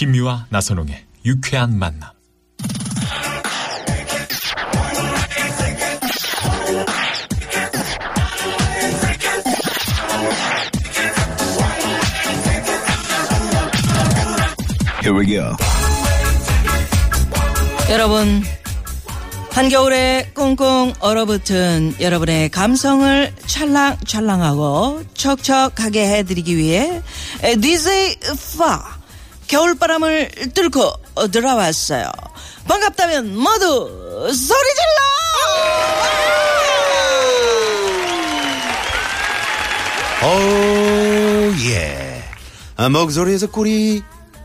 김미화 나선홍의 유쾌한 만남. Here we go. 여러분, 한겨울에 꽁꽁 얼어붙은 여러분의 감성을 찰랑찰랑하고 척척하게 해드리기 위해 DJ 파 겨울바람을 뚫고 들어왔어요. 반갑다면 모두 소리 질러! 오, 예. 아, 목소리에서 꿀이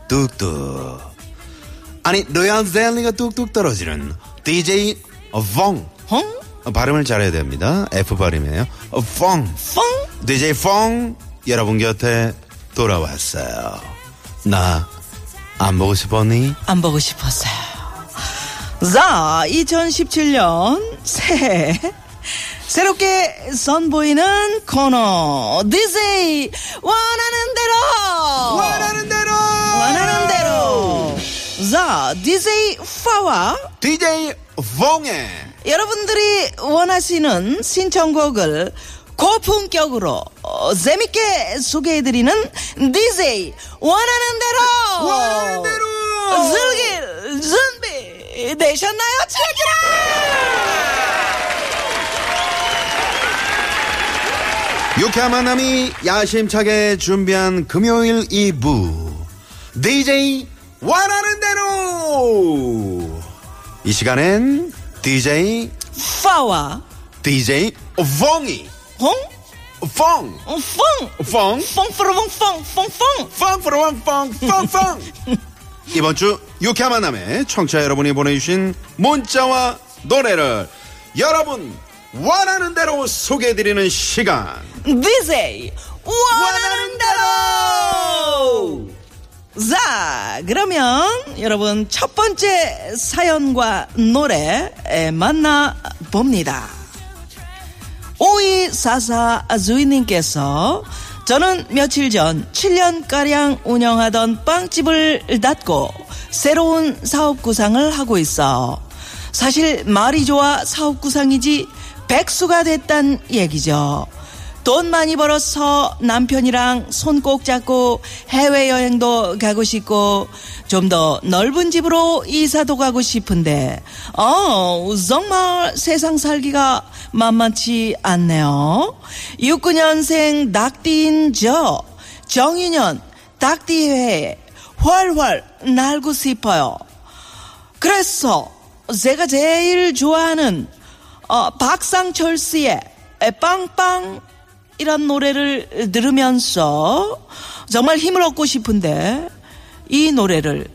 뚝뚝. 아니, 노얀 젤리가 뚝뚝 떨어지는 DJ 펑. 헝? 어, 발음을 잘해야 됩니다. F 발음이에요. 어, 펑. 펑? DJ 펑. 여러분 곁에 돌아왔어요. 나 안 보고 싶었니? 안 보고 싶었어요. 자, 2017년 새해 새롭게 선보이는 코너 DJ 원하는 대로 원하는 대로! 원하는 대로 자, DJ 파와 DJ 펑의 여러분들이 원하시는 신청곡을 고품격으로 어, 재밌게 소개해드리는 DJ 원하는 대로! 원하는 대로! 즐길 준비 되셨나요? 유쾌한 만남이 야심차게 준비한 금요일 2부 DJ 원하는 대로! 이 시간엔 DJ 파와 DJ 펑이 홍? 펑 어, 펑! 펑 펑프로펑 펑! 펑펑! 펑프로펑 펑 펑펑 이번 주 유쾌한 만남에 청취자 여러분이 보내주신 문자와 노래를 여러분 원하는 대로 소개해드리는 시간 DJ 원하는 대로! 자, 그러면 여러분 첫 번째 사연과 노래 에, 만나봅니다. 5244 주인님께서 저는 며칠 전 7년가량 운영하던 빵집을 닫고 새로운 사업 구상을 하고 있어. 사실 말이 좋아 사업 구상이지 백수가 됐단 얘기죠. 돈 많이 벌어서 남편이랑 손 꼭 잡고 해외여행도 가고 싶고 좀 더 넓은 집으로 이사도 가고 싶은데 어 정말 세상 살기가 만만치 않네요. 69년생 낙디인 저 정유년 닭띠회에 활활 날고 싶어요. 그래서 제가 제일 좋아하는 어, 박상철 씨의 빵빵 이란 노래를 들으면서 정말 힘을 얻고 싶은데 이 노래를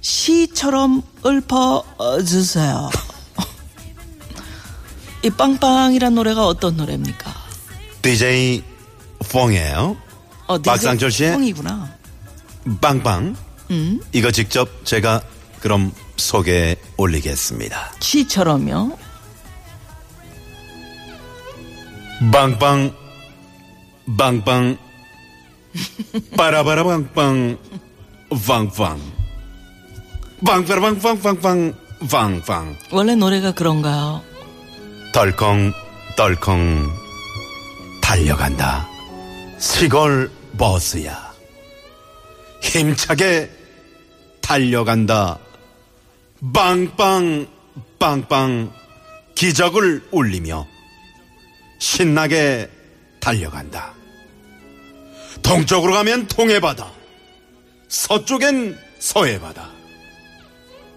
시처럼 읊어 주세요. 이 빵빵이란 노래가 어떤 노래입니까? DJ 펑이에요 어, 박상철 씨의 펑이구나. 빵빵 음, 이거 직접 제가 그럼 소개해 올리겠습니다 시처럼요. 빵빵 빵빵. 빠라바라 빵빵. 빵빵 빵빠라빵빵빵빵 빵빵 원래 노래가 그런가요? 덜컹 덜컹. 달려간다. 시골 버스야. 힘차게 달려간다. 빵빵 빵빵. 기적을 울리며 신나게 달려간다 동쪽으로 가면 동해바다 서쪽엔 서해바다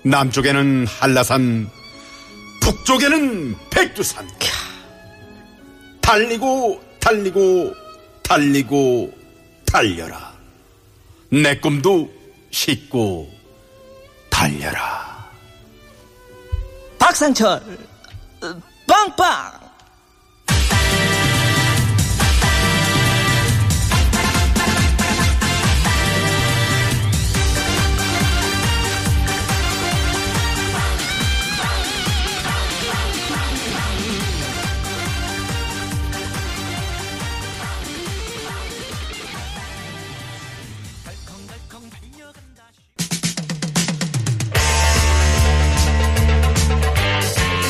남쪽에는 한라산 북쪽에는 백두산 달리고 달리고 달리고 달려라. 내 꿈도 싣고 달려라. 박상철 어, 빵빵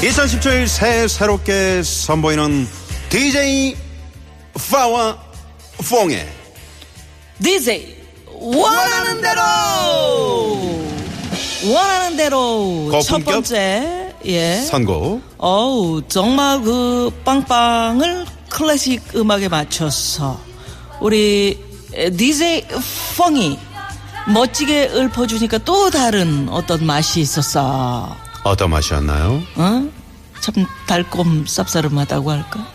(2017) 새 새롭게 선보이는 DJ 파와 퐁의 DJ 원하는 대로! 원하는 대로. 첫 번째 예. 선곡. 어우 정말 그 빵빵을 클래식 음악에 맞춰서 우리 DJ 펑이 멋지게 읊어주니까 또 다른 어떤 맛이 있었어. 어떤 맛이었나요? 어? 참 달콤 쌉싸름하다고 할까?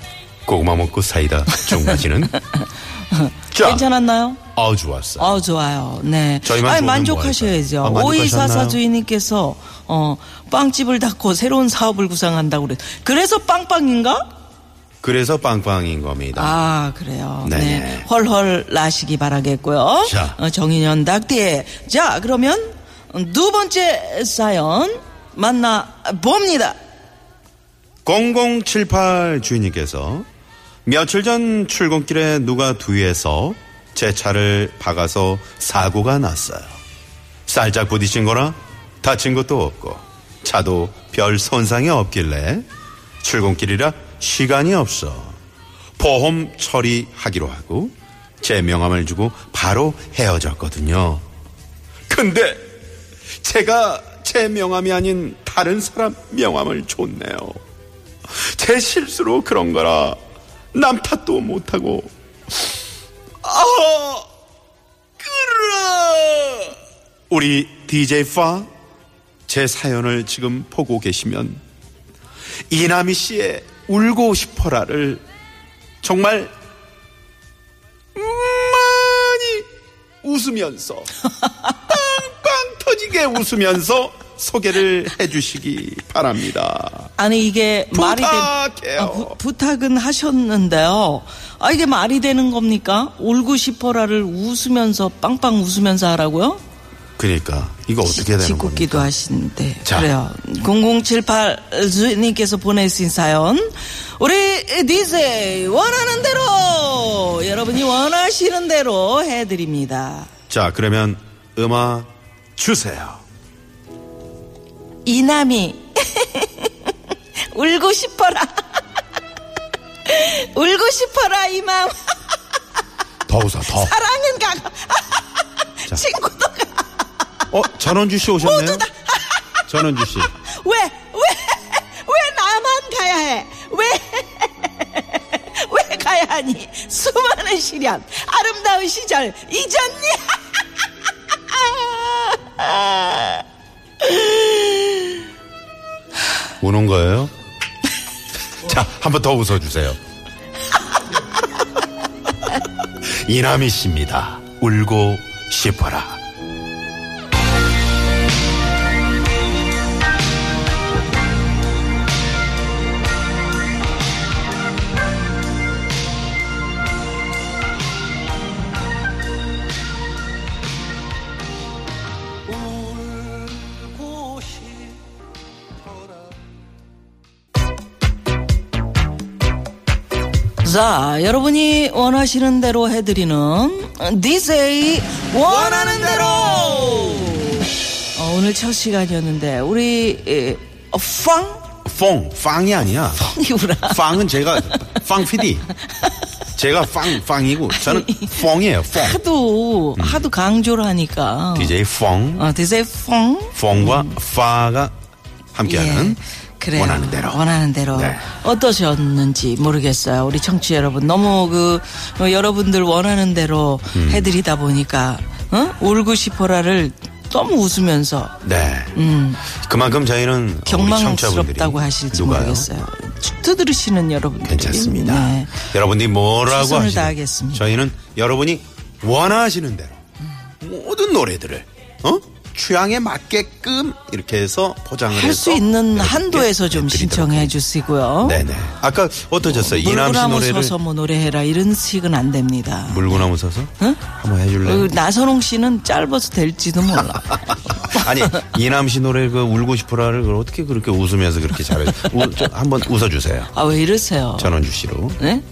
고구마 먹고 사이다 중마지는 자, 괜찮았나요? 아우 좋았어. 아 좋아요. 네. 저희만 아니, 만족하셔야죠. 아, 오이사사? 주인님께서 어 빵집을 닫고 새로운 사업을 구상한다고 그래. 그래서 빵빵인가? 그래서 빵빵인 겁니다. 아 그래요. 네네. 네. 헐헐 나시기 바라겠고요. 자. 어, 정인현 닭띠. 자 그러면 두 번째 사연 만나 봅니다. 0078 주인님께서 며칠 전 출근길에 누가 뒤에서 제 차를 박아서 사고가 났어요. 살짝 부딪힌 거라 다친 것도 없고 차도 별 손상이 없길래 출근길이라 시간이 없어 보험 처리하기로 하고 제 명함을 주고 바로 헤어졌거든요. 근데 제가 제 명함이 아닌 다른 사람 명함을 줬네요. 제 실수로 그런 거라 남 탓도 못하고 아 그래 우리 DJ 파 제 사연을 지금 보고 계시면 이남희 씨의 울고 싶어라를 정말 많이 웃으면서 터지게 웃으면서 소개를 해주시기 바랍니다. 아니 이게 말이 된 부탁해요. 아, 부, 부탁은 하셨는데요. 아 이게 말이 되는 겁니까? 울고 싶어라를 웃으면서 빵빵 웃으면서 하라고요? 그러니까 이거 어떻게 되는 짓궂기도 겁니까? 하신데 자. 그래요. 0078 주인님께서 보내주신 사연 우리 DJ 원하는 대로 여러분이 원하시는 대로 해드립니다. 자 그러면 음악 주세요. 이남이 울고 싶어라 울고 싶어라 이 마음 더 웃어 더. 사랑은 가고 친구도 가 어 전원주 씨 오셨네요. 전원주 씨. 왜, 왜, 왜 나만 가야 해? 왜, 왜 가야 하니? 수많은 시련, 아름다운 시절 잊었니? 우는 거예요? 자, 한 번 더 웃어주세요. 이남희 씨입니다. 울고 싶어라. 자, 여러분이 원하시는 대로 해드리는 DJ 원하는 대로! 어, 오늘 첫 시간이었는데, 우리, 에, 어, 팡? 퐁, 빵이 아니야. 이구나. 빵은 제가, 빵 PD. 제가 빵, 빵이고, 저는 퐁이에요, 퐁. 하도, 하도 강조를 하니까. DJ 퐁, 어, DJ 펑? 퐁과 파가 함께하는 예, 그래요. 원하는 대로. 원하는 대로. 네. 어떠셨는지 모르겠어요. 우리 청취 자 여러분. 너무 그, 어, 여러분들 원하는 대로 음. 해드리다 보니까, 어? 울고 싶어라를 너무 웃으면서 네. 그만큼 저희는 음. 경망스럽다고 하실지 누가요? 모르겠어요. 축 들으시는 여러분들. 괜찮습니다. 네. 여러분들이 뭐라고 다하겠습니다. 저희는 여러분이 원하시는 대로 모든 노래들을 어? 취향에 맞게끔 이렇게 해서 포장을 할 수 있는 한도에서 좀 신청해 주시고요. 네네. 아까 어떠셨어요? 이남 씨 노래를 서서 뭐 노래해라 이런 식은 안 됩니다. 물구나무 서서 한번 해줄래요? 어, 나선홍 씨는 짧아서 될지도 몰라. 아니 이남 씨 노래 그 울고 싶어라를 그걸 어떻게 그렇게 웃으면서 그렇게 잘해? 한번 웃어주세요. 아 왜 이러세요? 전원주 씨로. 네?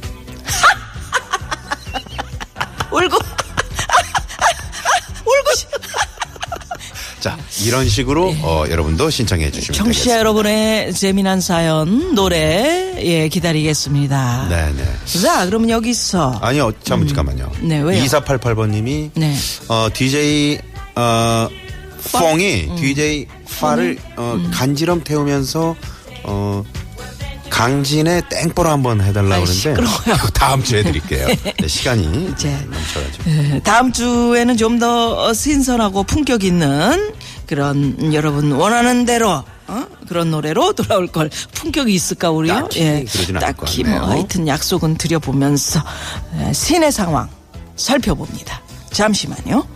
이런 식으로 어, 여러분도 신청해 주시면 예. 청취자 되겠습니다. 여러분의 재미난 사연 노래 예 기다리겠습니다. 네네. 자 그럼 여기서 아니요, 잠 잠깐만요. 네, 왜요? 2488번님이 네. 어, DJ 어, 펑이 음. DJ 파를 어, 간지럼 태우면서 어, 강진의 땡보로 한번 해달라 아이, 그러는데 시끄러워요. 다음 주에 드릴게요. 네, 시간이 이제. 넘쳐가지고. 예, 다음 주에는 좀 더 신선하고 품격 있는 그런 여러분 원하는 대로 어? 그런 노래로 돌아올 걸 품격이 있을까 우리요? 딱히 그러진 않을 딱히 뭐. 하여튼 약속은 드려보면서 예, 시내 상황 살펴봅니다. 잠시만요.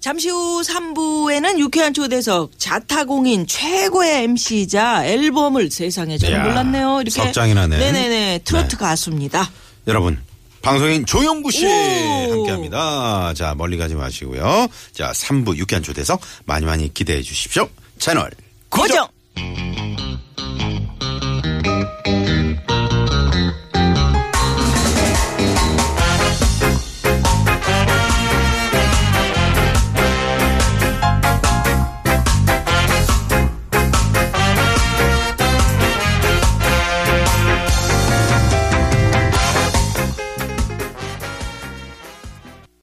잠시 후 3부에는 유쾌한 초대석 자타공인 최고의 MC이자 앨범을 세상에 저는 몰랐네요. 이렇게 석장이 나네. 네네네 트로트 네. 가수입니다. 여러분 방송인 조영구 씨 오. 함께합니다. 자 멀리 가지 마시고요. 자 3부 유쾌한 초대석 많이 많이 기대해 주십시오. 채널 고정. 고정.